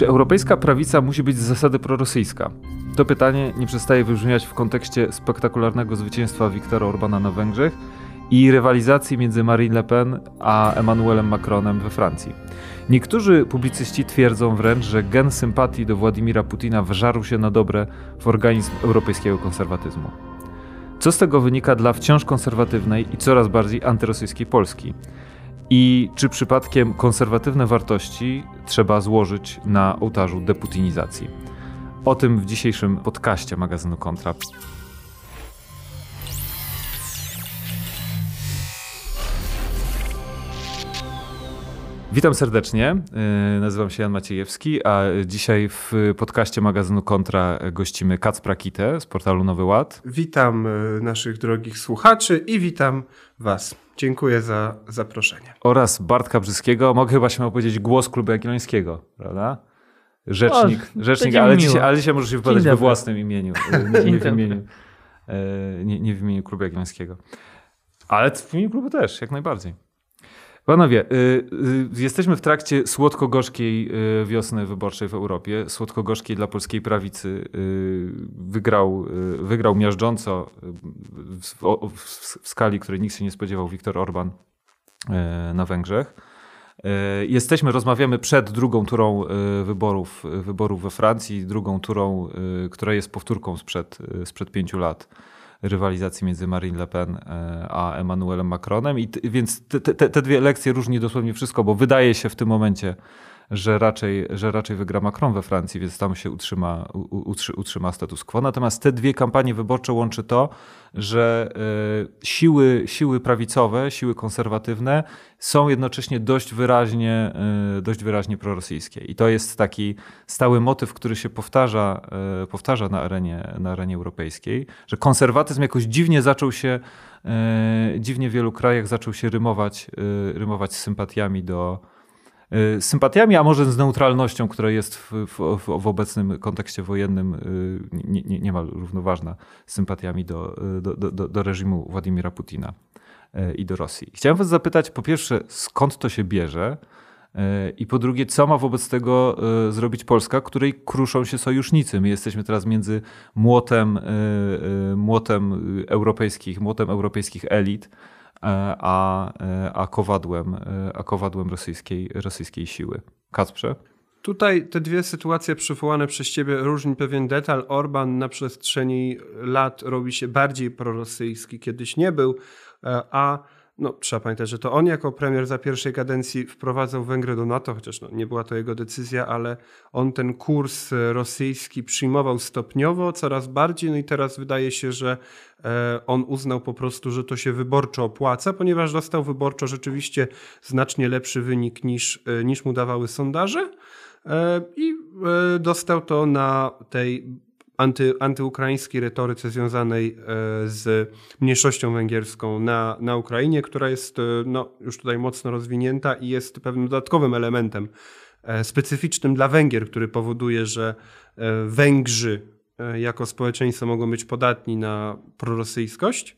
Czy europejska prawica musi być z zasady prorosyjska? To pytanie nie przestaje wybrzmiać w kontekście spektakularnego zwycięstwa Viktora Orbana na Węgrzech i rywalizacji między Marine Le Pen a Emmanuelem Macronem we Francji. Niektórzy publicyści twierdzą wręcz, że gen sympatii do Władimira Putina wżarł się na dobre w organizm europejskiego konserwatyzmu. Co z tego wynika dla wciąż konserwatywnej i coraz bardziej antyrosyjskiej Polski? I czy przypadkiem konserwatywne wartości trzeba złożyć na ołtarzu deputinizacji? O tym w dzisiejszym podcaście magazynu Kontra. Witam serdecznie. Y, nazywam się Jan Maciejewski, a dzisiaj w podcaście magazynu Kontra gościmy Kacpra Kitę z portalu Nowy Ład. Witam y, naszych drogich słuchaczy i witam Was. Dziękuję za zaproszenie. Oraz Bartka Brzyskiego, mogę chyba się powiedzieć głos Klubu Jagiellońskiego, prawda? Rzecznik, o, rzecznik ale, dzisiaj, ale dzisiaj możesz się wypowiadać we własnym imieniu, y, nie, nie w imieniu, nie, nie w imieniu Klubu Jagiellońskiego. Ale w imieniu klubu też, jak najbardziej. Panowie, y, y, jesteśmy w trakcie słodko-gorzkiej y, wiosny wyborczej w Europie. Słodko-gorzkiej dla polskiej prawicy. Y, wygrał, y, wygrał miażdżąco w, w, w, skali, której nikt się nie spodziewał, Viktor Orban y, na Węgrzech. Jesteśmy, rozmawiamy przed drugą turą wyborów, wyborów we Francji, drugą turą, która jest powtórką sprzed, sprzed pięciu lat rywalizacji między Marine Le Pen e, a Emmanuelem Macronem. I więc te, te, te dwie lekcje różni dosłownie wszystko, bo wydaje się w tym momencie, że raczej, że raczej wygra Macron we Francji, więc tam się utrzyma, utrzy, utrzyma status quo. Natomiast te dwie kampanie wyborcze łączy to, że y, siły, siły prawicowe, siły konserwatywne są jednocześnie dość wyraźnie, y, dość wyraźnie prorosyjskie. I to jest taki stały motyw, który się powtarza, y, powtarza na, arenie, na arenie europejskiej, że konserwatyzm jakoś dziwnie zaczął się, dziwnie w wielu krajach zaczął się rymować, rymować z sympatiami do, sympatiami, a może z neutralnością, która jest w, w, w obecnym kontekście wojennym y, nie, nie, niemal równoważna z sympatiami do, do, do, do reżimu Władimira Putina y, i do Rosji. Chciałem Was zapytać po pierwsze, skąd to się bierze? I po drugie, co ma wobec tego zrobić Polska, której kruszą się sojusznicy? My jesteśmy teraz między młotem, młotem europejskich, młotem europejskich elit, a, e, a, kowadłem, e, a kowadłem rosyjskiej, rosyjskiej siły. Kacprze? Tutaj te dwie sytuacje przywołane przez ciebie różni pewien detal. Orban na przestrzeni lat robi się bardziej prorosyjski, kiedyś nie był, a no, trzeba pamiętać, że to on jako premier za pierwszej kadencji wprowadzał Węgry do NATO, chociaż no, nie była to jego decyzja, ale on ten kurs rosyjski przyjmował stopniowo, coraz bardziej. No i teraz wydaje się, że e, on uznał po prostu, że to się wyborczo opłaca, ponieważ dostał wyborczo rzeczywiście znacznie lepszy wynik niż, e, niż mu dawały sondaże. E, I dostał to na tej anty, antyukraińskiej retoryce związanej e, z mniejszością węgierską na, na Ukrainie, która jest e, no, już tutaj mocno rozwinięta i jest pewnym dodatkowym elementem e, specyficznym dla Węgier, który powoduje, że Węgrzy jako społeczeństwo mogą być podatni na prorosyjskość.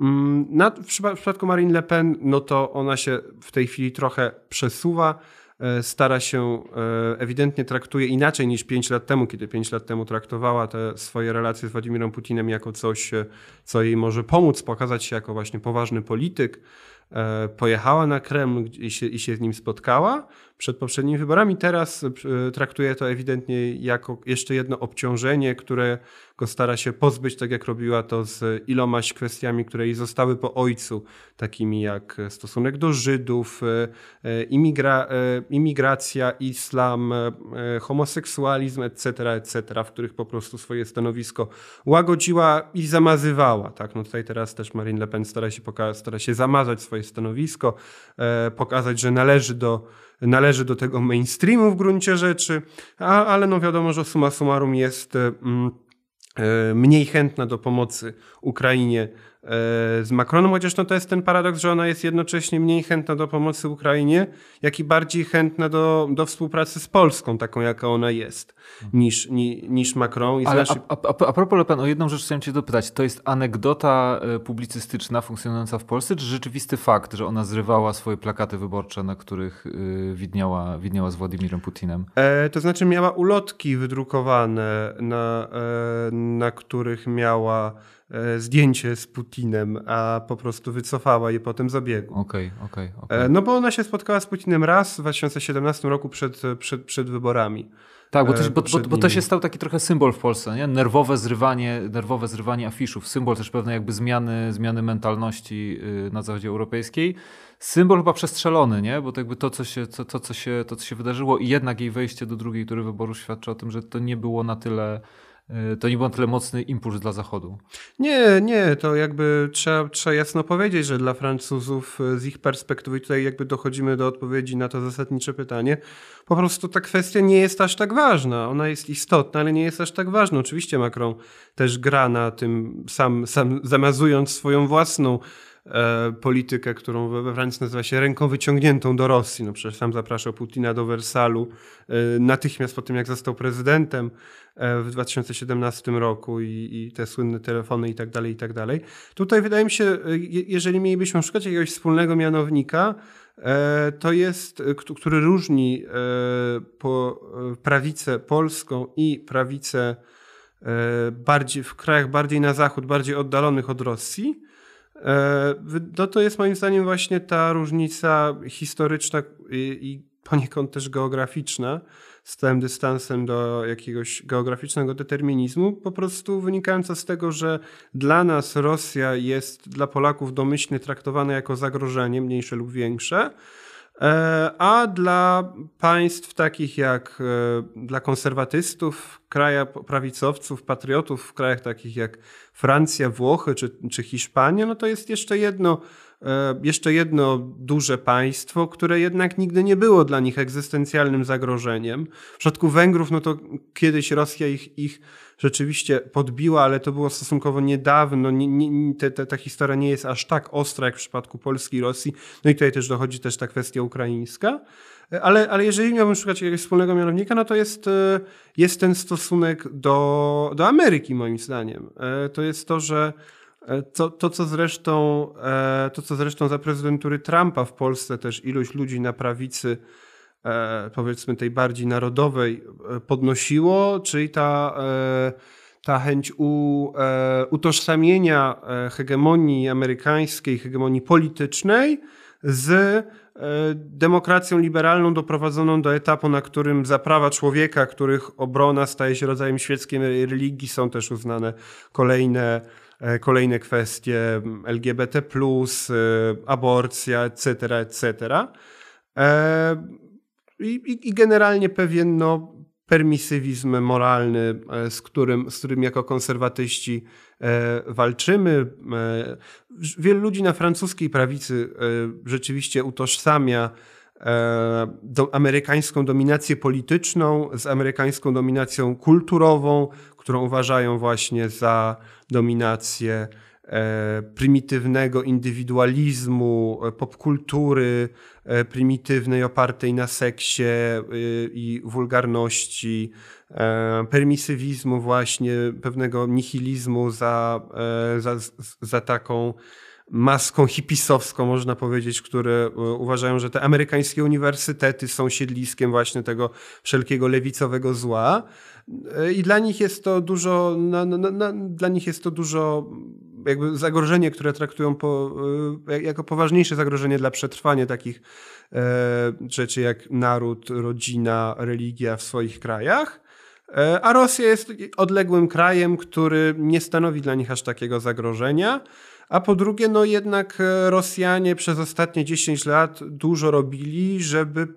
Mm, w przypadku Marine Le Pen, no to ona się w tej chwili trochę przesuwa. E, stara się, e, ewidentnie traktuje inaczej niż 5 lat temu, kiedy 5 lat temu traktowała te swoje relacje z Władimirem Putinem jako coś, e, co jej może pomóc, pokazać się jako właśnie poważny polityk. Pojechała na Kreml i się, i się z nim spotkała przed poprzednimi wyborami. Teraz traktuje to ewidentnie jako jeszcze jedno obciążenie, które go stara się pozbyć, tak jak robiła to z ilomaś kwestiami, które jej zostały po ojcu, takimi jak stosunek do Żydów, e, e, imigra, e, imigracja, islam, homoseksualizm, etc., etc., w których po prostu swoje stanowisko łagodziła i zamazywała. Tak? No tutaj teraz też Marine Le Pen stara się, stara się zamazać swoje stanowisko, pokazać, że należy do należy do tego mainstreamu w gruncie rzeczy, a, ale no wiadomo, że suma summarum jest mm, E, mniej chętna do pomocy Ukrainie z Macronem, chociaż no to jest ten paradoks, że ona jest jednocześnie mniej chętna do pomocy Ukrainie, jak i bardziej chętna do, do współpracy z Polską, taką jaka ona jest, niż, ni, niż Macron. I Ale znaczy... a, a, a propos Le Pen, o jedną rzecz chciałem cię dopytać. To jest anegdota e, publicystyczna funkcjonująca w Polsce, czy rzeczywisty fakt, że ona zrywała swoje plakaty wyborcze, na których y, widniała, widniała z Władimirem Putinem? E, to znaczy miała ulotki wydrukowane, na, e, na których miała E, zdjęcie z Putinem, a po prostu wycofała je potem z obiegu. Okej, okay, okej. Okay, okay. No bo ona się spotkała z Putinem raz w 2017 roku przed, przed, przed wyborami. Tak, bo to, e, bo, bo, bo to, się stał taki trochę symbol w Polsce, nie? Nerwowe zrywanie, nerwowe zrywanie afiszów, symbol też pewnej jakby zmiany, zmiany mentalności y, na zachodzie europejskiej. Symbol chyba przestrzelony, nie? Bo to jakby to, co się, to, to, co się, to, co się wydarzyło i jednak jej wejście do drugiej tury wyboru świadczy o tym, że to nie było na tyle E, to nie był na tyle mocny impuls dla Zachodu. Nie, nie, to jakby trzeba, trzeba jasno powiedzieć, że dla Francuzów e, z ich perspektywy, tutaj jakby dochodzimy do odpowiedzi na to zasadnicze pytanie, po prostu ta kwestia nie jest aż tak ważna. Ona jest istotna, ale nie jest aż tak ważna. Oczywiście Macron też gra na tym, sam, sam zamazując swoją własną politykę, którą we Francji nazywa się ręką wyciągniętą do Rosji. No przecież sam zapraszał Putina do Wersalu e, natychmiast po tym, jak został prezydentem e, w 2017 roku i, i, te słynne telefony i tak dalej, i tak dalej. Tutaj wydaje mi się, e, jeżeli mielibyśmy szukać jakiegoś wspólnego mianownika, e, to jest, e, który różni po prawicę polską i prawicę bardziej, w krajach bardziej na zachód, bardziej oddalonych od Rosji, E, no to jest moim zdaniem właśnie ta różnica historyczna i poniekąd też geograficzna, z całym dystansem do jakiegoś geograficznego determinizmu, po prostu wynikająca z tego, że dla nas Rosja jest dla Polaków domyślnie traktowana jako zagrożenie, mniejsze lub większe, E, a dla państw takich jak e, dla konserwatystów, kraja prawicowców, patriotów w krajach takich jak Francja, Włochy czy, czy Hiszpania, no to jest jeszcze jedno E, jeszcze jedno duże państwo, które jednak nigdy nie było dla nich egzystencjalnym zagrożeniem. W przypadku Węgrów, no to kiedyś Rosja ich, ich rzeczywiście podbiła, ale to było stosunkowo niedawno. Nie, nie, te, te, ta historia nie jest aż tak ostra jak w przypadku Polski i Rosji. No i tutaj też dochodzi też ta kwestia ukraińska. E, ale, ale jeżeli miałbym szukać jakiegoś wspólnego mianownika, no to jest, e, jest ten stosunek do, do Ameryki, moim zdaniem. To jest to, że E, to, to, co zresztą, e, to, co zresztą za prezydentury Trumpa w Polsce też ilość ludzi na prawicy, e, powiedzmy tej bardziej narodowej, podnosiło, czyli ta, ta chęć u, utożsamienia hegemonii amerykańskiej, hegemonii politycznej z demokracją liberalną doprowadzoną do etapu, na którym za prawa człowieka, których obrona staje się rodzajem świeckiej religii, są też uznane kolejne kolejne kwestie LGBT, e, aborcja, etc., etc. E, I, i generalnie pewien no, permisywizm moralny, z którym, z którym jako konserwatyści walczymy. Wielu ludzi na francuskiej prawicy rzeczywiście utożsamia do, amerykańską dominację polityczną z amerykańską dominacją kulturową, którą uważają właśnie za dominację e, prymitywnego indywidualizmu, e, popkultury e, prymitywnej opartej na seksie i wulgarności, permisywizmu właśnie, pewnego nihilizmu za, za, za taką maską hipisowską, można powiedzieć, które uważają, że te amerykańskie uniwersytety są siedliskiem właśnie tego wszelkiego lewicowego zła. I dla nich jest to dużo, na, na, na, dla nich jest to dużo jakby zagrożenie, które traktują po, e, jako poważniejsze zagrożenie dla przetrwania takich e, rzeczy jak naród, rodzina, religia w swoich krajach. E, a Rosja jest odległym krajem, który nie stanowi dla nich aż takiego zagrożenia. A po drugie, no jednak Rosjanie przez ostatnie 10 lat dużo robili, żeby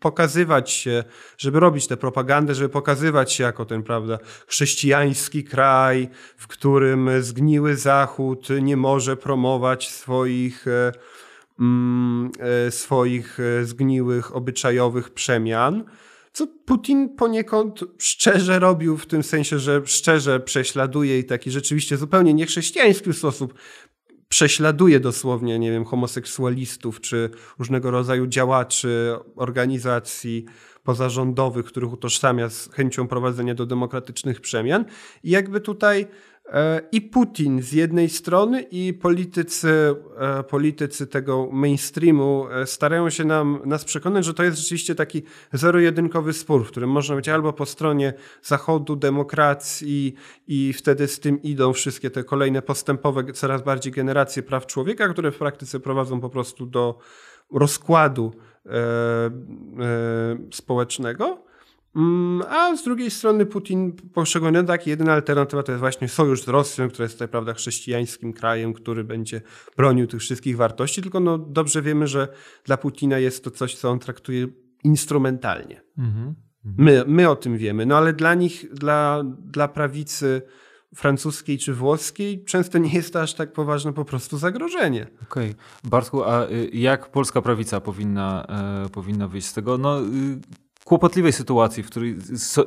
pokazywać się, żeby robić tę propagandę, żeby pokazywać się jako ten, prawda, chrześcijański kraj, w którym zgniły Zachód nie może promować swoich, e, mm, e, swoich e, zgniłych, obyczajowych przemian. Co Putin poniekąd szczerze robił, w tym sensie, że szczerze prześladuje i taki rzeczywiście zupełnie niechrześcijański sposób prześladuje dosłownie, nie wiem, homoseksualistów czy różnego rodzaju działaczy organizacji pozarządowych, których utożsamia z chęcią prowadzenia do demokratycznych przemian. I jakby tutaj i Putin z jednej strony, i politycy, e, politycy tego mainstreamu e, starają się nam, nas przekonać, że to jest rzeczywiście taki zero-jedynkowy spór, w którym można być albo po stronie Zachodu, demokracji i wtedy z tym idą wszystkie te kolejne postępowe, coraz bardziej generacje praw człowieka, które w praktyce prowadzą po prostu do rozkładu E, e, społecznego. Mm, a z drugiej strony Putin postrzegany tak, jedyna alternatywa to jest właśnie sojusz z Rosją, która jest tutaj prawda, chrześcijańskim krajem, który będzie bronił tych wszystkich wartości, tylko no, dobrze wiemy, że dla Putina jest to coś, co on traktuje instrumentalnie. Mhm. My, my o tym wiemy, no ale dla nich, dla, dla prawicy francuskiej czy włoskiej często nie jest to aż tak poważne po prostu zagrożenie. Okej. Okay. Bartku, a y, jak polska prawica powinna, e, powinna wyjść z tego? No, y, kłopotliwej sytuacji, w której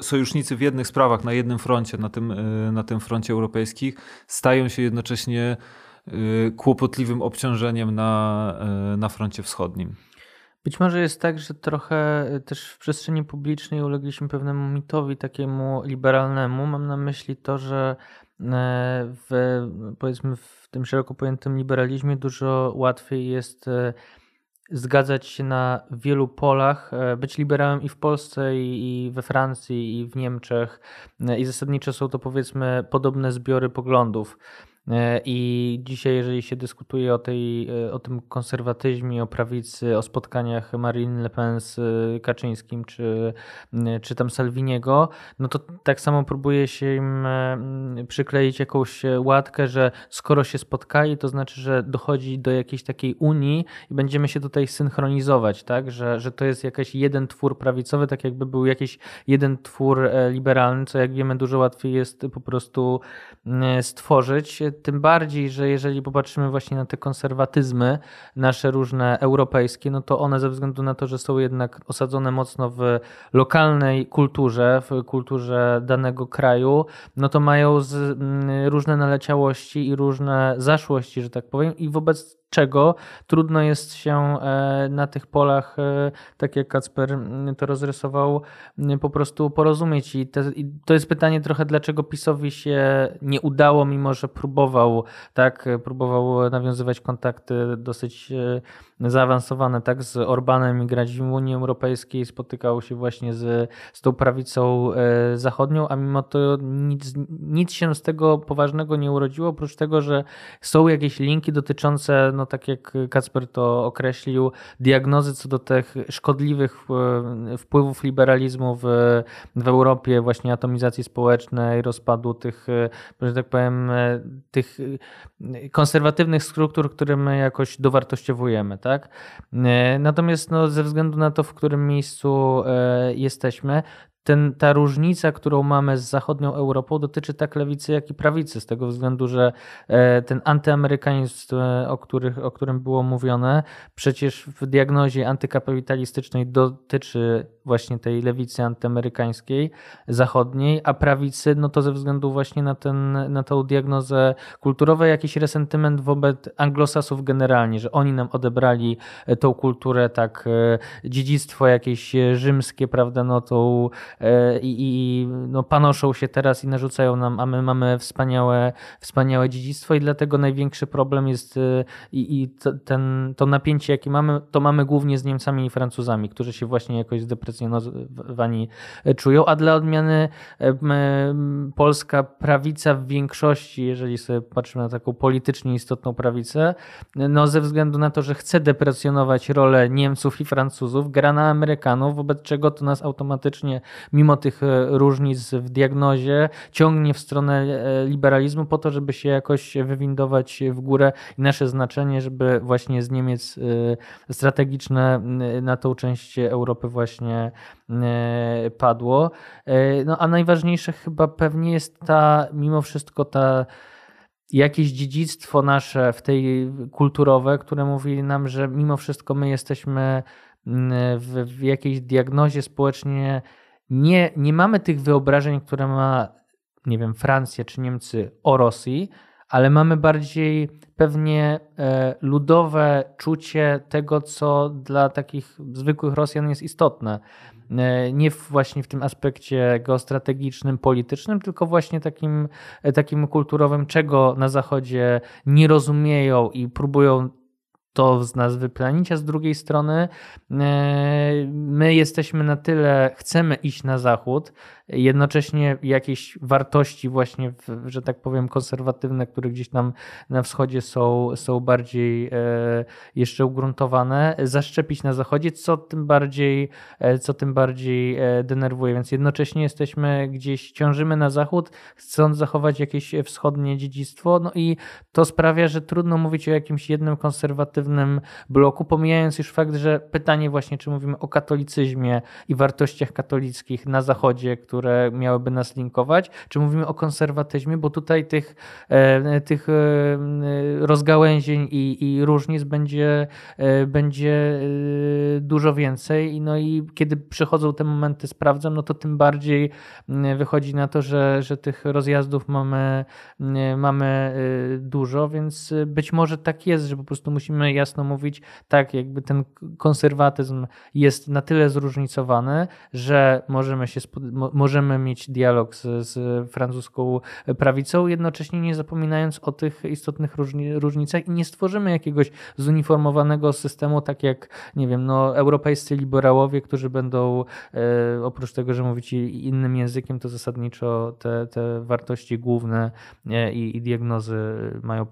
sojusznicy w jednych sprawach na jednym froncie, na tym, e, na tym froncie europejskich, stają się jednocześnie e, kłopotliwym obciążeniem na, e, na froncie wschodnim. Być może jest tak, że trochę też w przestrzeni publicznej ulegliśmy pewnemu mitowi takiemu liberalnemu. Mam na myśli to, że w, powiedzmy w tym szeroko pojętym liberalizmie dużo łatwiej jest zgadzać się na wielu polach, e, być liberałem i w Polsce, i, we Francji, i w Niemczech. E, I zasadniczo są to powiedzmy podobne zbiory poglądów. E, I dzisiaj, jeżeli się dyskutuje o, tej, e, o tym konserwatyzmie, o prawicy, o spotkaniach Marine Le Pen z e, Kaczyńskim czy, czy tam Salviniego, no to tak samo próbuje się im przykleić jakąś łatkę, że skoro się spotkali, to znaczy, że dochodzi do jakiejś takiej unii i będziemy się tutaj synchronizować, tak? Że, że to jest jakiś jeden twór prawicowy, tak jakby był jakiś jeden twór liberalny, co jak wiemy dużo łatwiej jest po prostu stworzyć tym bardziej, że jeżeli popatrzymy właśnie na te konserwatyzmy, nasze różne europejskie, no to one ze względu na to, że są jednak osadzone mocno w lokalnej kulturze, w kulturze danego kraju, no to mają z, mm, różne naleciałości i różne zaszłości, że tak powiem, i wobec czego trudno jest się e, na tych polach, e, tak jak Kacper to rozrysował, po prostu porozumieć. I, to jest pytanie trochę, dlaczego PiSowi się nie udało, mimo że próbował, tak, próbował nawiązywać kontakty dosyć e, zaawansowane, tak, z Orbanem i grać w Unii Europejskiej, spotykał się właśnie z, z tą prawicą zachodnią, a mimo to nic, nic się z tego poważnego nie urodziło, oprócz tego, że są jakieś linki dotyczące no tak jak Kacper to określił, diagnozy co do tych szkodliwych e, wpływów liberalizmu w, w Europie, właśnie atomizacji społecznej, rozpadu tych, e, że tak powiem, e, tych konserwatywnych struktur, które my jakoś dowartościowujemy, tak? Natomiast no, ze względu na to, w którym miejscu jesteśmy, ten, ta różnica, którą mamy z zachodnią Europą, dotyczy tak lewicy, jak i prawicy, z tego względu, że e, ten antyamerykanizm, e, o, których, o którym było mówione, przecież w diagnozie antykapitalistycznej dotyczy właśnie tej lewicy antyamerykańskiej, zachodniej, a prawicy, no to ze względu właśnie na, ten, na tą diagnozę kulturową, jakiś resentyment wobec anglosasów generalnie, że oni nam odebrali e, tą kulturę, tak, dziedzictwo jakieś rzymskie, prawda, no tą E, i, i no, panoszą się teraz i narzucają nam, a my mamy wspaniałe, wspaniałe dziedzictwo i dlatego największy problem jest e, i, i ten, to napięcie, jakie mamy, to mamy głównie z Niemcami i Francuzami, którzy się właśnie jakoś zdeprecjonowani e, czują, a dla odmiany polska prawica w większości, jeżeli sobie patrzymy na taką politycznie istotną prawicę, no ze względu na to, że chce deprecjonować rolę Niemców i Francuzów, gra na Amerykanów, wobec czego to nas automatycznie mimo tych e, różnic w diagnozie, ciągnie w stronę e, liberalizmu po to, żeby się jakoś wywindować w górę i nasze znaczenie, żeby właśnie z Niemiec e, strategiczne na tą część Europy właśnie padło. No a najważniejsze chyba pewnie jest ta, mimo wszystko ta jakieś dziedzictwo nasze w tej kulturowe, które mówi nam, że mimo wszystko my jesteśmy w, w jakiejś diagnozie społecznie nie, nie mamy tych wyobrażeń, które ma, nie wiem, Francja czy Niemcy o Rosji, ale mamy bardziej pewnie e, ludowe czucie tego, co dla takich zwykłych Rosjan jest istotne. E, nie właśnie w tym aspekcie geostrategicznym, politycznym, tylko właśnie takim, e, takim kulturowym, czego na Zachodzie nie rozumieją i próbują to z nas wyplanić, a z drugiej strony my jesteśmy na tyle, chcemy iść na zachód, jednocześnie jakieś wartości właśnie, że tak powiem, konserwatywne, które gdzieś tam na wschodzie są, są bardziej e, jeszcze ugruntowane, zaszczepić na zachodzie, co tym bardziej, e, co tym bardziej e, denerwuje. Więc jednocześnie jesteśmy gdzieś, ciążymy na zachód, chcąc zachować jakieś wschodnie dziedzictwo, no i to sprawia, że trudno mówić o jakimś jednym konserwatywnym bloku, pomijając już fakt, że pytanie właśnie, czy mówimy o katolicyzmie i wartościach katolickich na zachodzie, które które miałyby nas linkować, czy mówimy o konserwatyzmie, bo tutaj tych, e, tych e, rozgałęzień i, i różnic będzie, e, będzie dużo więcej. No i kiedy przychodzą te momenty, sprawdzam, no to tym bardziej wychodzi na to, że, że tych rozjazdów mamy, mamy dużo, więc być może tak jest, że po prostu musimy jasno mówić, tak, jakby ten konserwatyzm jest na tyle zróżnicowany, że możemy się, możemy mieć dialog z, z francuską prawicą, jednocześnie nie zapominając o tych istotnych różni, różnicach i nie stworzymy jakiegoś zuniformowanego systemu, tak jak, nie wiem, no, europejscy liberałowie, którzy będą e, oprócz tego, że mówić innym językiem, to zasadniczo te, te wartości główne e, i, i diagnozy mają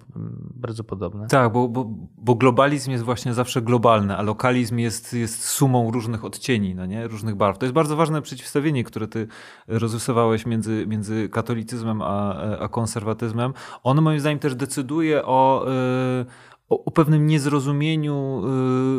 bardzo podobne. Tak, bo, bo, bo globalizm jest właśnie zawsze globalny, a lokalizm jest, jest sumą różnych odcieni, no nie? różnych barw. To jest bardzo ważne przeciwstawienie, które ty rozrysowałeś między, między katolicyzmem a, a konserwatyzmem, on moim zdaniem też decyduje o, y, o, o, pewnym niezrozumieniu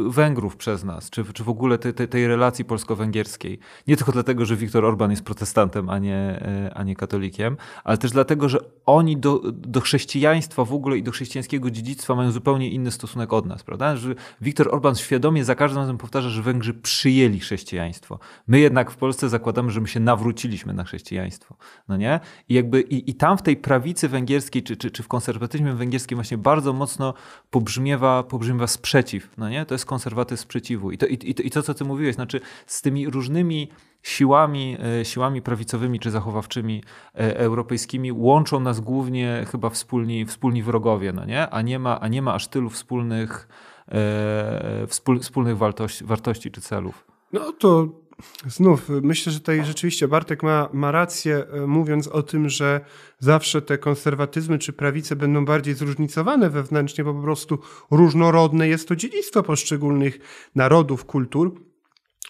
y, Węgrów przez nas, czy, czy w ogóle te, te, tej relacji polsko-węgierskiej. Nie tylko dlatego, że Viktor Orban jest protestantem, a nie, y, a nie katolikiem, ale też dlatego, że oni do, do chrześcijaństwa w ogóle i do chrześcijańskiego dziedzictwa mają zupełnie inny stosunek od nas, prawda? Że Viktor Orban świadomie za każdym razem powtarza, że Węgrzy przyjęli chrześcijaństwo. My jednak w Polsce zakładamy, że my się nawróciliśmy na chrześcijaństwo, no nie? I jakby i, i tam w tej prawicy węgierskiej, czy, czy, czy w konserwatyzmie węgierskim właśnie bardzo mocno pobrzmiewa, pobrzmiewa sprzeciw, no nie? To jest konserwatyzm sprzeciwu. I to, i, i, i to, co ty mówiłeś, znaczy z tymi różnymi siłami, e, siłami prawicowymi czy zachowawczymi e, europejskimi łączą nas głównie chyba wspólni, wspólni wrogowie, no nie? A, nie ma, a nie ma aż tylu wspólnych, e, wspól, wspólnych wartości, wartości czy celów. No to Znów, myślę, że tutaj rzeczywiście Bartek ma, ma rację, e, mówiąc o tym, że zawsze te konserwatyzmy czy prawice będą bardziej zróżnicowane wewnętrznie, bo po prostu różnorodne jest to dziedzictwo poszczególnych narodów, kultur.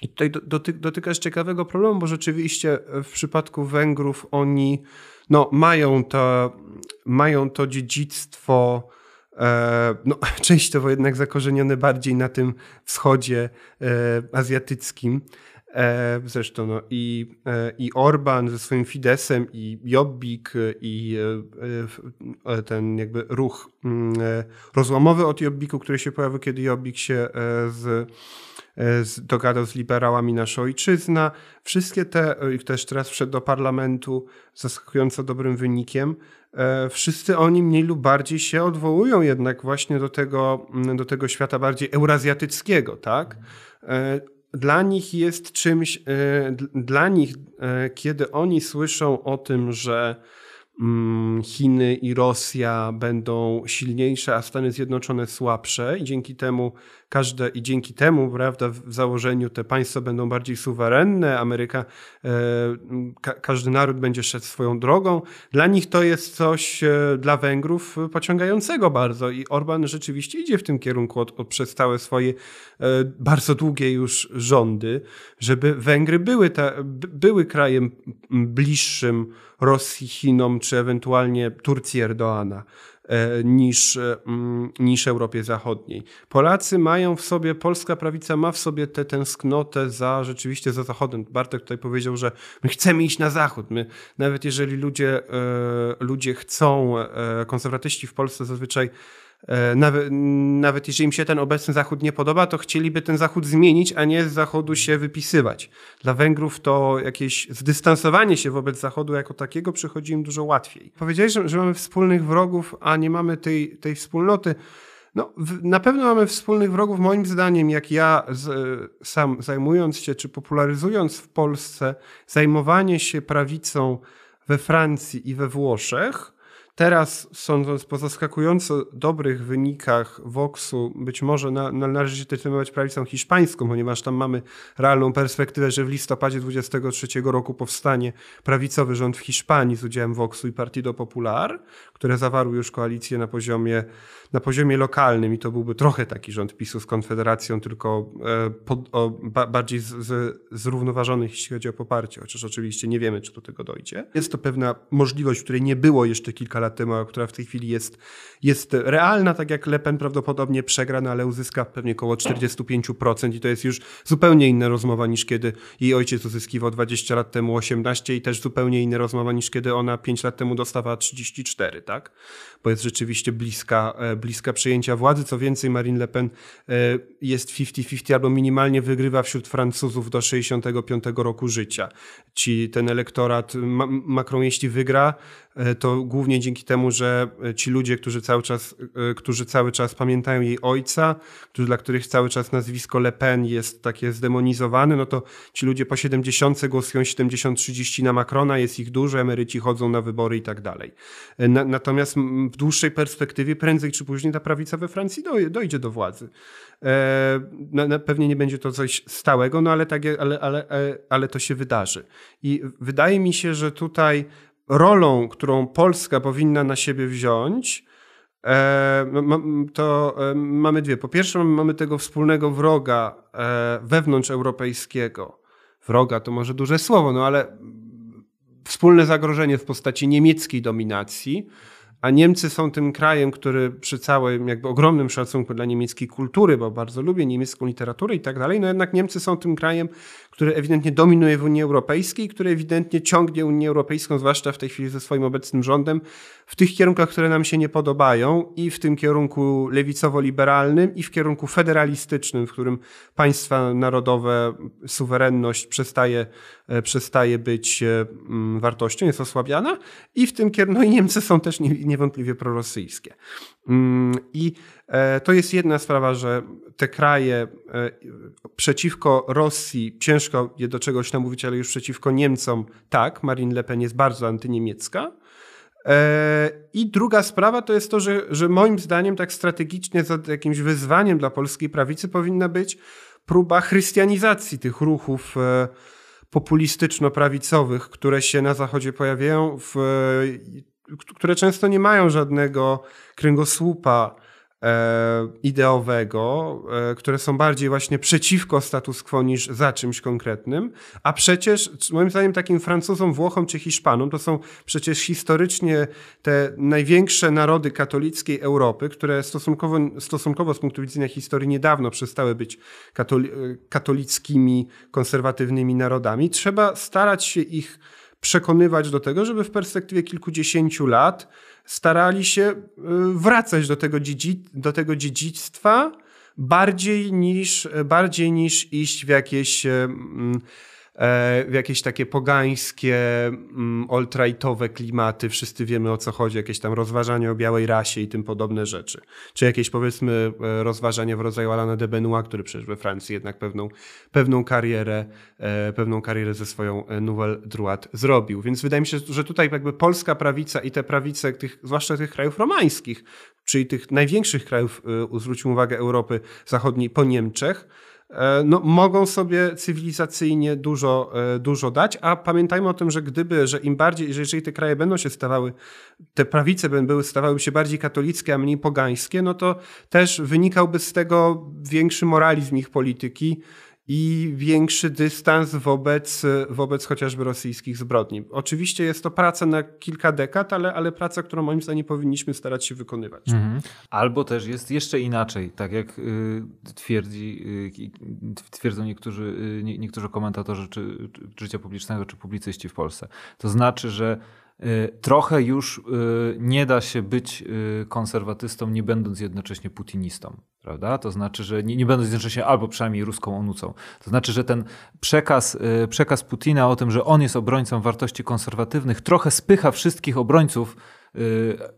I tutaj doty, dotykasz ciekawego problemu, bo rzeczywiście w przypadku Węgrów oni no, mają, to, mają to dziedzictwo e, no, częściowo jednak zakorzenione bardziej na tym wschodzie e, azjatyckim. E, zresztą no, i, e, i Orban ze swoim Fidesem, i Jobbik, i e, ten jakby ruch mm, rozłamowy od Jobbiku, który się pojawił, kiedy Jobbik się z, z, dogadał z liberałami Nasza Ojczyzna. Wszystkie te, i też teraz wszedł do parlamentu zaskakująco dobrym wynikiem, wszyscy oni mniej lub bardziej się odwołują jednak właśnie do tego, do tego świata bardziej eurazjatyckiego, tak? Dla nich jest czymś, e, dla nich, e, kiedy oni słyszą o tym, że mm, Chiny i Rosja będą silniejsze, a Stany Zjednoczone słabsze i dzięki temu każde i dzięki temu, prawda, w założeniu te państwa będą bardziej suwerenne, Ameryka, e, ka każdy naród będzie szedł swoją drogą. Dla nich to jest coś e, dla Węgrów pociągającego bardzo i Orban rzeczywiście idzie w tym kierunku od, od przez całe swoje e, bardzo długie już rządy, żeby Węgry były, ta, były krajem bliższym Rosji, Chinom czy ewentualnie Turcji Erdoana. E, niż, e, mm, niż Europie Zachodniej. Polacy mają w sobie, polska prawica ma w sobie tę tęsknotę za rzeczywiście za Zachodem. Bartek tutaj powiedział, że my chcemy iść na Zachód. My, nawet jeżeli ludzie, e, ludzie chcą, konserwatyści w Polsce zazwyczaj E, nawet, jeżeli im się ten obecny Zachód nie podoba, to chcieliby ten Zachód zmienić, a nie z Zachodu się wypisywać. Dla Węgrów to jakieś zdystansowanie się wobec Zachodu jako takiego przychodzi im dużo łatwiej. Powiedziałeś, że, że mamy wspólnych wrogów, a nie mamy tej, tej wspólnoty. No, w, na pewno mamy wspólnych wrogów, moim zdaniem, jak ja z, sam zajmując się czy popularyzując w Polsce zajmowanie się prawicą we Francji i we Włoszech, Teraz, sądząc po zaskakująco dobrych wynikach Voxu, być może na, na, należy się też zajmować prawicą hiszpańską, ponieważ tam mamy realną perspektywę, że w listopadzie 23 roku powstanie prawicowy rząd w Hiszpanii z udziałem Voxu i Partido Popular, które zawarły już koalicję na poziomie, na poziomie lokalnym i to byłby trochę taki rząd PiSu z Konfederacją, tylko e, pod, o, ba, bardziej z, z, zrównoważony, jeśli chodzi o poparcie, chociaż oczywiście nie wiemy, czy do tego dojdzie. Jest to pewna możliwość, której nie było jeszcze kilka lat temu, która w tej chwili jest, jest realna, tak jak Le Pen prawdopodobnie przegra, no ale uzyska pewnie około 45% i to jest już zupełnie inna rozmowa niż kiedy jej ojciec uzyskiwał 20 lat temu 18 i też zupełnie inna rozmowa niż kiedy ona 5 lat temu dostawała 34, tak? Bo jest rzeczywiście bliska, e, bliska przejęcia władzy. Co więcej, Marine Le Pen e, jest 50-50 albo minimalnie wygrywa wśród Francuzów do 65 roku życia. Ci ten elektorat, Macron jeśli wygra, to głównie dzięki temu, że e, ci ludzie, którzy cały czas, e, którzy cały czas pamiętają jej ojca, którzy, dla których cały czas nazwisko Le Pen jest takie zdemonizowane, no to ci ludzie po 70 głosują 70-30 na Macrona, jest ich dużo, emeryci chodzą na wybory i tak dalej. Natomiast w dłuższej perspektywie prędzej czy później ta prawica we Francji dojdzie do władzy. Pewnie nie będzie to coś stałego, no ale, tak, ale, ale, ale to się wydarzy. I wydaje mi się, że tutaj rolą, którą Polska powinna na siebie wziąć, e, to e, mamy dwie. Po pierwsze, mamy tego wspólnego wroga e, wewnątrzeuropejskiego. Wroga to może duże słowo, no ale wspólne zagrożenie w postaci niemieckiej dominacji a Niemcy są tym krajem, który przy całym jakby ogromnym szacunku dla niemieckiej kultury, bo bardzo lubię niemiecką literaturę i tak dalej, no jednak Niemcy są tym krajem, który ewidentnie dominuje w Unii Europejskiej, który ewidentnie ciągnie Unię Europejską, zwłaszcza w tej chwili ze swoim obecnym rządem, w tych kierunkach, które nam się nie podobają i w tym kierunku lewicowo-liberalnym i w kierunku federalistycznym, w którym państwa narodowe, suwerenność przestaje, przestaje być e, mm, wartością, jest osłabiana i w tym kierunku, no i Niemcy są też niewątpliwie prorosyjskie. Mm, I e, to jest jedna sprawa, że te kraje przeciwko Rosji, ciężko je do czegoś namówić, ale już przeciwko Niemcom, tak, Marine Le Pen jest bardzo antyniemiecka, E, I druga sprawa to jest to, że, że moim zdaniem tak strategicznie jakimś wyzwaniem dla polskiej prawicy powinna być próba chrystianizacji tych ruchów e, populistyczno-prawicowych, które się na Zachodzie pojawiają, w, które często nie mają żadnego kręgosłupa ideowego, e, które są bardziej właśnie przeciwko status quo niż za czymś konkretnym, a przecież moim zdaniem takim Francuzom, Włochom czy Hiszpanom to są przecież historycznie te największe narody katolickiej Europy, które stosunkowo, stosunkowo z punktu widzenia historii niedawno przestały być katoli katolickimi, konserwatywnymi narodami. Trzeba starać się ich przekonywać do tego, żeby w perspektywie kilkudziesięciu lat starali się y, wracać do tego, dziedzi do tego dziedzictwa bardziej niż, bardziej niż iść w jakieś w jakieś takie pogańskie, mm, alt-rightowe klimaty, wszyscy wiemy o co chodzi, jakieś tam rozważania o białej rasie i tym podobne rzeczy. Czy jakieś powiedzmy e, rozważania w rodzaju Alana de Benoit, który przecież we Francji jednak pewną, pewną karierę, e, pewną karierę ze swoją Nouvelle Droite zrobił. Więc wydaje mi się, że tutaj jakby polska prawica i te prawice, tych, zwłaszcza tych krajów romańskich, czyli tych największych krajów, zwróćmy uwagę, Europy Zachodniej po Niemczech, E, no, mogą sobie cywilizacyjnie dużo, e, dużo dać, a pamiętajmy o tym, że gdyby, że im bardziej, że jeżeli te kraje będą się stawały, te prawice były, stawały się bardziej katolickie, a mniej pogańskie, no to też wynikałby z tego większy moralizm ich polityki, i większy dystans wobec, wobec chociażby rosyjskich zbrodni. Oczywiście jest to praca na kilka dekad, ale, ale praca, którą moim zdaniem powinniśmy starać się wykonywać. Mhm. Albo też jest jeszcze inaczej, tak jak y, twierdzi, y, twierdzą niektórzy, y, niektórzy komentatorzy czy, czy życia publicznego, czy publicyści w Polsce. To znaczy, że trochę już nie da się być konserwatystą, nie będąc jednocześnie putinistą, prawda? To znaczy, że nie, nie będąc jednocześnie albo przynajmniej ruską onucą. To znaczy, że ten przekaz, przekaz Putina o tym, że on jest obrońcą wartości konserwatywnych, trochę spycha wszystkich obrońców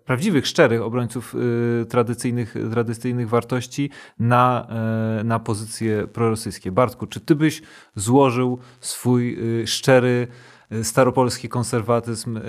prawdziwych, szczerych obrońców tradycyjnych, tradycyjnych wartości na, na pozycje prorosyjskie. Bartku, czy ty byś złożył swój szczery staropolski konserwatyzm y,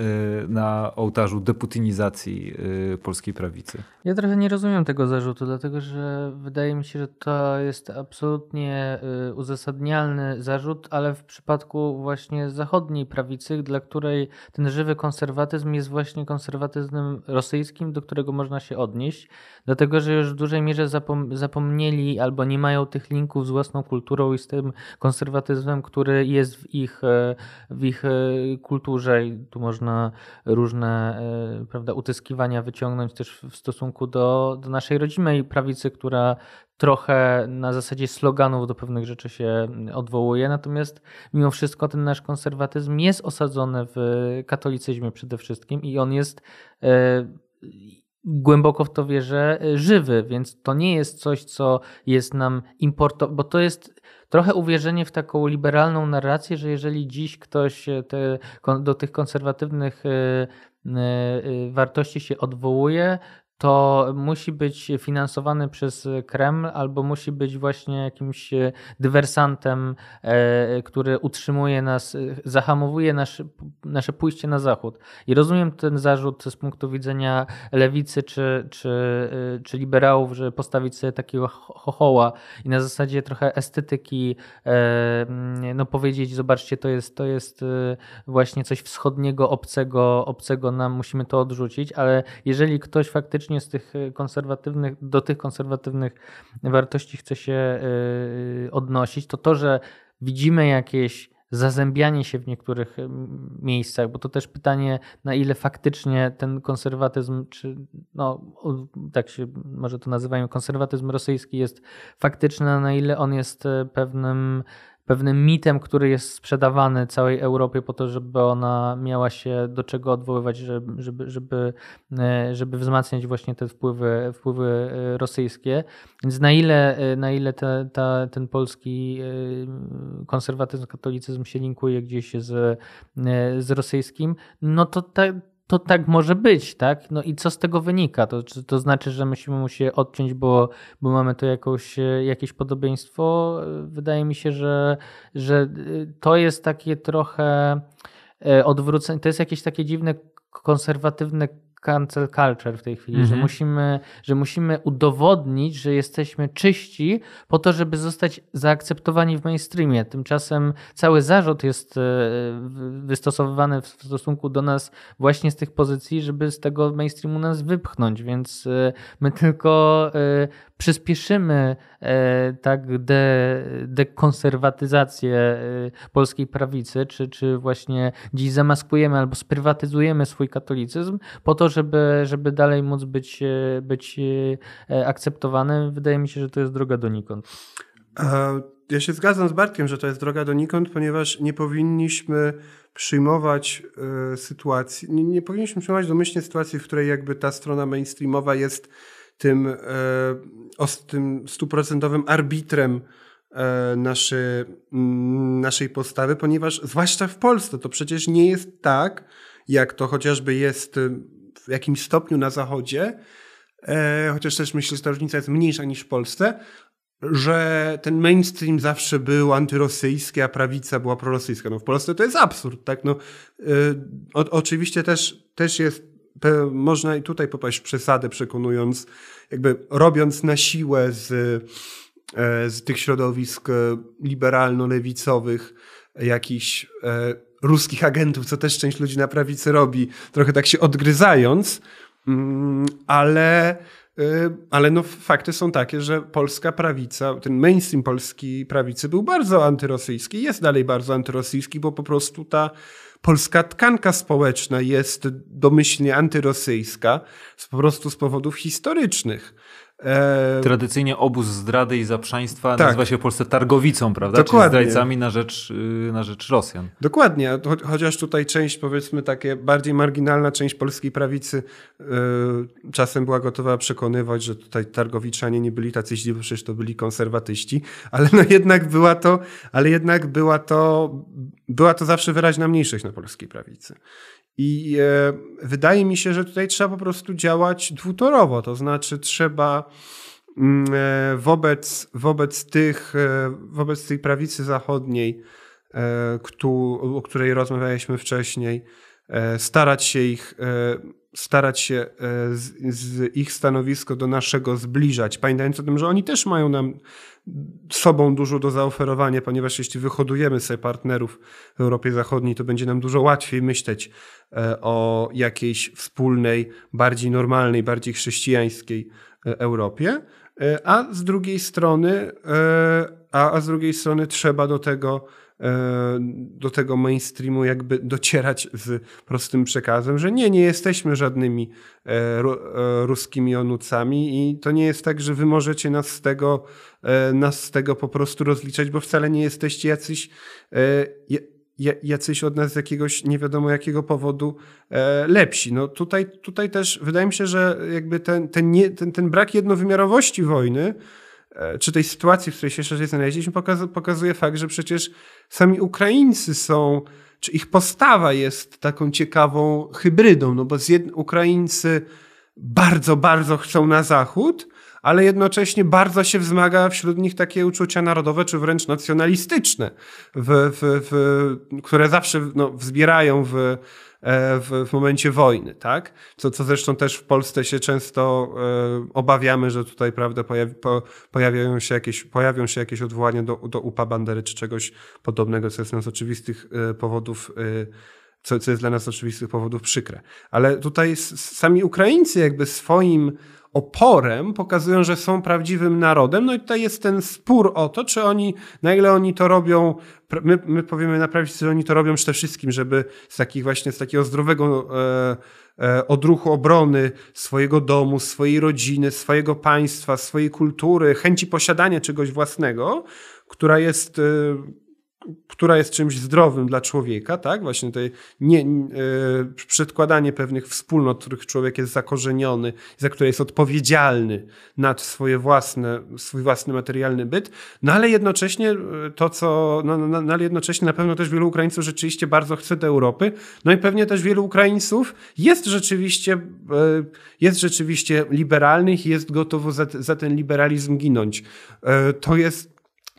na ołtarzu deputinizacji y, polskiej prawicy. Ja trochę nie rozumiem tego zarzutu, dlatego że wydaje mi się, że to jest absolutnie y, uzasadnialny zarzut, ale w przypadku właśnie zachodniej prawicy, dla której ten żywy konserwatyzm jest właśnie konserwatyzmem rosyjskim, do którego można się odnieść, dlatego że już w dużej mierze zapom zapomnieli albo nie mają tych linków z własną kulturą i z tym konserwatyzmem, który jest w ich, w ich kulturze i tu można różne e, prawda, utyskiwania wyciągnąć też w stosunku do, do naszej rodzimej prawicy, która trochę na zasadzie sloganów do pewnych rzeczy się odwołuje. Natomiast mimo wszystko ten nasz konserwatyzm jest osadzony w katolicyzmie przede wszystkim i on jest głęboko w to wierzę żywy, więc to nie jest coś, co jest nam importowane, bo to jest trochę uwierzenie w taką liberalną narrację, że jeżeli dziś ktoś te, do tych konserwatywnych e, e, wartości się odwołuje, to musi być finansowany przez Kreml albo musi być właśnie jakimś dywersantem, e, który utrzymuje nas, zahamowuje nasze, pójście na zachód. I rozumiem ten zarzut z punktu widzenia lewicy czy, czy, e, czy liberałów, że postawić sobie takiego chochoła i na zasadzie trochę estetyki e, no powiedzieć, zobaczcie, to jest, to jest właśnie coś wschodniego, obcego, obcego nam, musimy to odrzucić, ale jeżeli ktoś faktycznie faktycznie z tych e, konserwatywnych, do tych konserwatywnych wartości chce się e, e, odnosić, to to, że widzimy jakieś zazębianie się w niektórych miejscach, bo to też pytanie, na ile faktycznie ten konserwatyzm, czy no, tak się może to nazywają, konserwatyzm rosyjski jest faktyczny, na ile on jest pewnym pewnym mitem, który jest sprzedawany całej Europie po to, żeby ona miała się do czego odwoływać, żeby, żeby, żeby, e, wzmacniać właśnie te wpływy, wpływy e, rosyjskie. Więc na ile, e, na ile te, ta, ten polski konserwatyzm, katolicyzm się linkuje gdzieś z, z rosyjskim, no to tak to tak może być, tak? No i co z tego wynika? To, to znaczy, że musimy mu się odciąć, bo, bo mamy tu jakąś, jakieś podobieństwo? Wydaje mi się, że, że to jest takie trochę e, odwrócenie, to jest jakieś takie dziwne konserwatywne cancel culture w tej chwili, że, mhm. musimy, że musimy udowodnić, że jesteśmy czyści po to, żeby zostać zaakceptowani w mainstreamie. Tymczasem cały zarzut jest e, wystosowywany w stosunku do nas właśnie z tych pozycji, żeby z tego mainstreamu nas wypchnąć, więc e, my tylko e, przyspieszymy tak de, dekonserwatyzację polskiej prawicy, czy, czy właśnie dziś zamaskujemy albo sprywatyzujemy swój katolicyzm po to, żeby, żeby dalej móc być, e, być e, akceptowany, wydaje mi się, że to jest droga donikąd. Ja się zgadzam z Bartkiem, że to jest droga donikąd, ponieważ nie powinniśmy przyjmować e, sytuacji, nie, nie powinniśmy przyjmować domyślnie sytuacji, w której jakby ta strona mainstreamowa jest tym, tym stuprocentowym arbitrem naszy, naszej postawy, ponieważ zwłaszcza w Polsce to przecież nie jest tak, jak to chociażby jest w jakimś stopniu na Zachodzie, e, chociaż też myślę, że ta różnica jest mniejsza niż w Polsce, że ten mainstream zawsze był antyrosyjski, a prawica była prorosyjska. No w Polsce to jest absurd, tak? No, e, o, oczywiście też, też jest, można i tutaj popaść w przesadę, przekonując, jakby robiąc na siłę z, e, z tych środowisk liberalno-lewicowych jakiś ruskich agentów, co też część ludzi na prawicy robi, trochę tak się odgryzając, mm, ale, ale no fakty są takie, że polska prawica, ten mainstream polskiej prawicy był bardzo antyrosyjski, jest dalej bardzo antyrosyjski, bo po prostu ta polska tkanka społeczna jest domyślnie antyrosyjska, po prostu z powodów historycznych. E... Tradycyjnie obóz zdrady i zaprzaństwa tak. nazywa się w Polsce targowicą, prawda? Dokładnie. Czyli zdrajcami na rzecz, y, na rzecz Rosjan. Dokładnie, chociaż tutaj część, powiedzmy, takie bardziej marginalna część polskiej prawicy yy, czasem była gotowa przekonywać, że tutaj targowiczanie nie byli tacy źli, bo przecież to byli konserwatyści, ale no jednak była to, ale jednak była to, była to zawsze wyraźna mniejszość na polskiej prawicy. I e, wydaje mi się, że tutaj trzeba po prostu działać dwutorowo, to znaczy trzeba wobec, wobec, tych, e, wobec tej prawicy zachodniej, e, o której rozmawialiśmy wcześniej, e, starać się ich starać się z, z, ich stanowisko do naszego zbliżać, pamiętając o tym, że oni też mają nam sobą dużo do zaoferowania, ponieważ jeśli wyhodujemy sobie partnerów w Europie Zachodniej, to będzie nam dużo łatwiej myśleć e, o jakiejś wspólnej, bardziej normalnej, bardziej chrześcijańskiej e, Europie. E, a z drugiej strony, a, a z drugiej strony trzeba do tego do tego mainstreamu jakby docierać z prostym przekazem, że nie, nie jesteśmy żadnymi e, e, ruskimi onucami i to nie jest tak, że wy możecie nas z tego, e, nas z tego po prostu rozliczać, bo wcale nie jesteście jacyś jacyś od nas z jakiegoś nie wiadomo jakiego powodu lepsi. No tutaj, tutaj też wydaje mi się, że jakby ten, ten, nie, ten, ten brak jednowymiarowości wojny E, czy tej sytuacji, w której się jeszcze znaleźliśmy, pokazuje fakt, że przecież sami Ukraińcy są, czy ich postawa jest taką ciekawą hybrydą, no bo. Ukraińcy bardzo, bardzo chcą na zachód, ale jednocześnie bardzo się wzmaga wśród nich takie uczucia narodowe, czy wręcz nacjonalistyczne, w, w, w, które zawsze no, wzbierają w E, w, w momencie wojny, tak? Co, co zresztą też w Polsce się często e, obawiamy, że tutaj, prawda, pojawi, po, pojawiają się jakieś, pojawią się jakieś odwołania do, do UPA Bandery czy czegoś podobnego, co jest z oczywistych e, powodów co, co jest dla nas oczywistych powodów przykre. Ale tutaj sami Ukraińcy jakby swoim oporem pokazują, że są prawdziwym narodem. No i tutaj jest ten spór o to, czy oni, na ile oni to robią, my, my powiemy na prawicy, że oni to robią przede wszystkim, żeby z takich właśnie, z takiego zdrowego e, e, odruchu obrony swojego domu, swojej rodziny, swojego państwa, swojej kultury, chęci posiadania czegoś własnego, która jest e, która jest czymś zdrowym dla człowieka, tak? Właśnie to nie, yy, przedkładanie pewnych wspólnot, w których człowiek jest zakorzeniony, za które jest odpowiedzialny nad swoje własne, swój własny materialny byt, no ale jednocześnie e, to, co, no, no, no, ale jednocześnie na pewno też wielu Ukraińców rzeczywiście bardzo chce do Europy, no i pewnie też wielu Ukraińców jest rzeczywiście, yy, jest rzeczywiście liberalnych i jest gotowo za, za ten liberalizm ginąć. To jest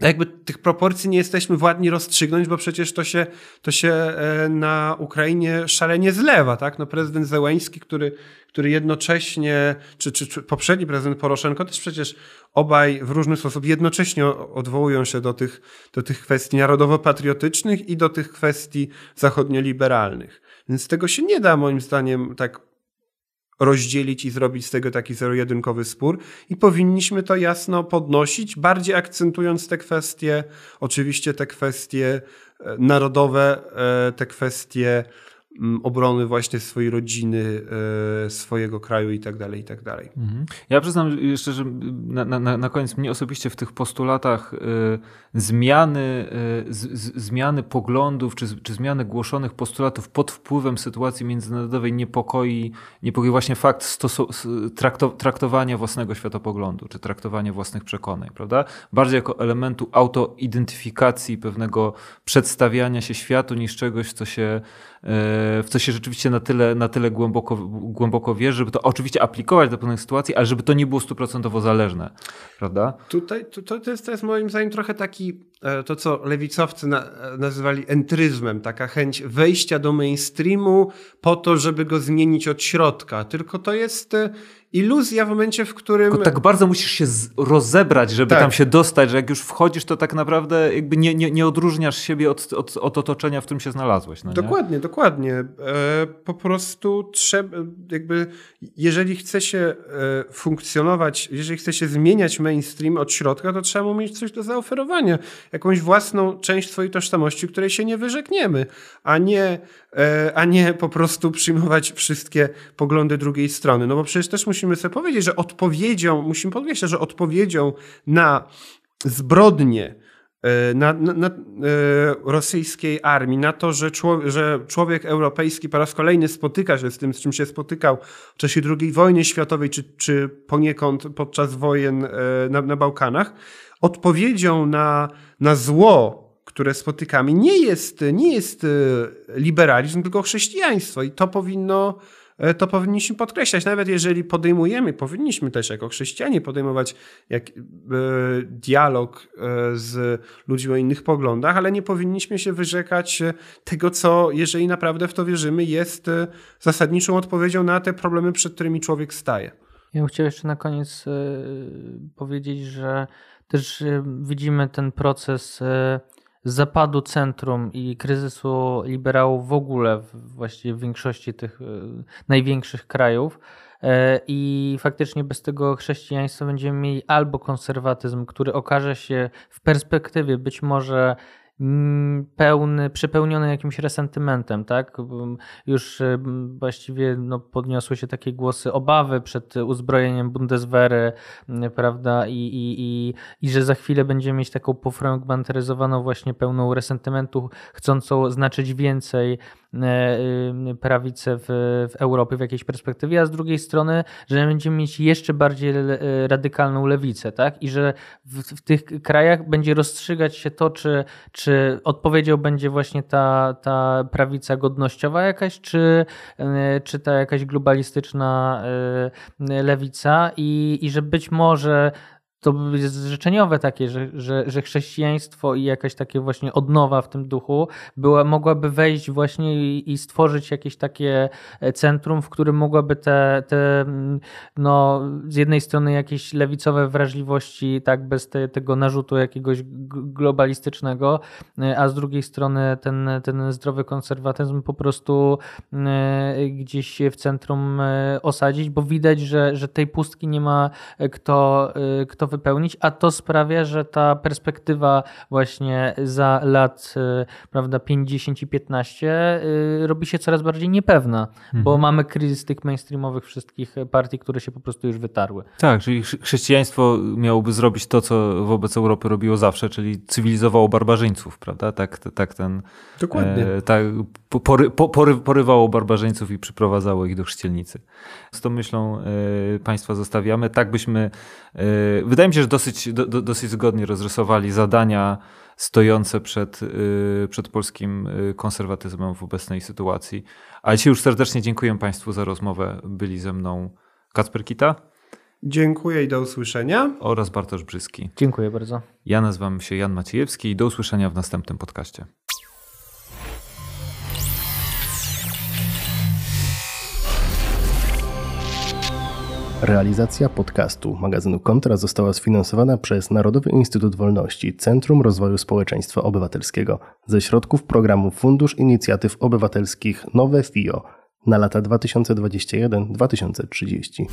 jakby tych proporcji nie jesteśmy władni rozstrzygnąć, bo przecież to się, to się e, na Ukrainie szalenie zlewa, tak? No prezydent Zełęński, który, który jednocześnie, czy, czy, czy poprzedni prezydent Poroszenko też przecież obaj w różny sposób jednocześnie odwołują się do tych, do tych kwestii narodowo-patriotycznych i do tych kwestii zachodnioliberalnych. Więc tego się nie da moim zdaniem tak rozdzielić i zrobić z tego taki zero-jedynkowy spór. I powinniśmy to jasno podnosić, bardziej akcentując te kwestie, oczywiście te kwestie e, narodowe, e, te kwestie obrony właśnie swojej rodziny, e, swojego kraju i tak dalej, i tak dalej. Mhm. Ja przyznam jeszcze, że na, na, na koniec mnie osobiście w tych postulatach y, zmiany, y, z, zmiany poglądów, czy, czy zmiany głoszonych postulatów pod wpływem sytuacji międzynarodowej niepokoi, niepokoi właśnie fakt stosu, trakto, traktowania własnego światopoglądu, czy traktowania własnych przekonań, prawda? Bardziej jako elementu autoidentyfikacji, pewnego przedstawiania się światu niż czegoś, co się w co się rzeczywiście na tyle, na tyle głęboko, głęboko wierzy, żeby to oczywiście aplikować do pewnych sytuacji, ale żeby to nie było stuprocentowo zależne, prawda? Tutaj to, to, jest, to jest moim zdaniem trochę taki, e, to co lewicowcy na, nazywali entryzmem, taka chęć wejścia do mainstreamu po to, żeby go zmienić od środka. Tylko to jest e, iluzja w momencie, w którym... Tylko tak bardzo musisz się rozebrać, żeby tak. tam się dostać, że jak już wchodzisz, to tak naprawdę jakby nie, nie, nie odróżniasz siebie od, od, od otoczenia, w którym się znalazłeś. No dokładnie, nie? dokładnie. E, po prostu trzeba, jakby, jeżeli chce się e, funkcjonować, jeżeli chce się zmieniać mainstream od środka, to trzeba mu mieć coś do zaoferowania. Jakąś własną część swojej tożsamości, której się nie wyrzekniemy, a nie, e, a nie po prostu przyjmować wszystkie poglądy drugiej strony. No bo przecież też musimy musimy sobie powiedzieć, że odpowiedzią, musimy podkreślać, że odpowiedzią na zbrodnie e, na, na, na, e, rosyjskiej armii, na to, że, człowiek, że człowiek europejski po raz kolejny spotyka się z tym, z czym się spotykał w czasie II wojny światowej, czy, czy poniekąd podczas wojen e, na, na Bałkanach, odpowiedzią na, na zło, które spotykamy, nie jest, nie jest liberalizm, tylko chrześcijaństwo. I to powinno to powinniśmy podkreślać. Nawet jeżeli podejmujemy, powinniśmy też jako chrześcijanie podejmować jak, e, dialog e, z ludźmi o innych poglądach, ale nie powinniśmy się wyrzekać tego, co, jeżeli naprawdę w to wierzymy, jest zasadniczą odpowiedzią na te problemy, przed którymi człowiek staje. Ja bym chciał jeszcze na koniec powiedzieć, że też widzimy ten proces zapadu centrum i kryzysu liberałów w ogóle, właściwie w większości tych e, największych krajów. E, I faktycznie bez tego chrześcijaństwa będziemy mieli albo konserwatyzm, który okaże się w perspektywie być może pełny, przepełniony jakimś resentymentem, tak? Już y, właściwie no, podniosły się takie głosy obawy przed uzbrojeniem Bundeswehry, mm, prawda? I, i, i, i że za chwilę będziemy mieć taką pofragmentaryzowaną właśnie pełną resentymentu, chcącą znaczyć więcej prawicę w, w Europie w jakiejś perspektywie, a z drugiej strony, że będziemy mieć jeszcze bardziej radykalną lewicę, tak? I że w, w tych krajach będzie rozstrzygać się to, czy, czy odpowiedzią będzie właśnie ta, ta prawica godnościowa jakaś, czy, e, czy ta jakaś globalistyczna e, lewica i, i że być może to jest życzeniowe takie, że, że, że chrześcijaństwo i jakaś takie właśnie odnowa w tym duchu była, mogłaby wejść właśnie i, i stworzyć jakieś takie e, centrum, w którym mogłaby te, te mm, no, z jednej strony jakieś lewicowe wrażliwości, tak, bez te, tego narzutu jakiegoś globalistycznego, e, a z drugiej strony ten, ten zdrowy konserwatyzm po prostu e, gdzieś w centrum osadzić, bo widać, że, że tej pustki nie ma kto, kto wypełnić, a to sprawia, że ta perspektywa właśnie za lat y, prawda, 50 i 15 y, robi się coraz bardziej niepewna, mhm. bo mamy kryzys tych mainstreamowych wszystkich partii, które się po prostu już wytarły. Tak, czyli chrześcijaństwo miałoby zrobić to, co wobec Europy robiło zawsze, czyli cywilizowało barbarzyńców, prawda? Tak, tak ten... Dokładnie. E, tak, pory, pory, porywało barbarzyńców i przyprowadzało ich do chrzcielnicy. Z tą myślą e, państwa zostawiamy. Tak byśmy... E, wydaje mi się, że dosyć, do, dosyć zgodnie rozrysowali zadania stojące przed, y, przed polskim y, konserwatyzmem w obecnej sytuacji. Ale dzisiaj już serdecznie dziękuję Państwu za rozmowę. Byli ze mną Kacper Kita. Dziękuję i do usłyszenia. Oraz Bartosz Brzyski. Dziękuję bardzo. Ja nazywam się Jan Maciejewski i do usłyszenia w następnym podcaście. Realizacja podcastu magazynu Kontra została sfinansowana przez Narodowy Instytut Wolności Centrum Rozwoju Społeczeństwa Obywatelskiego ze środków programu Fundusz Inicjatyw Obywatelskich Nowe FIO na lata 2021-2030.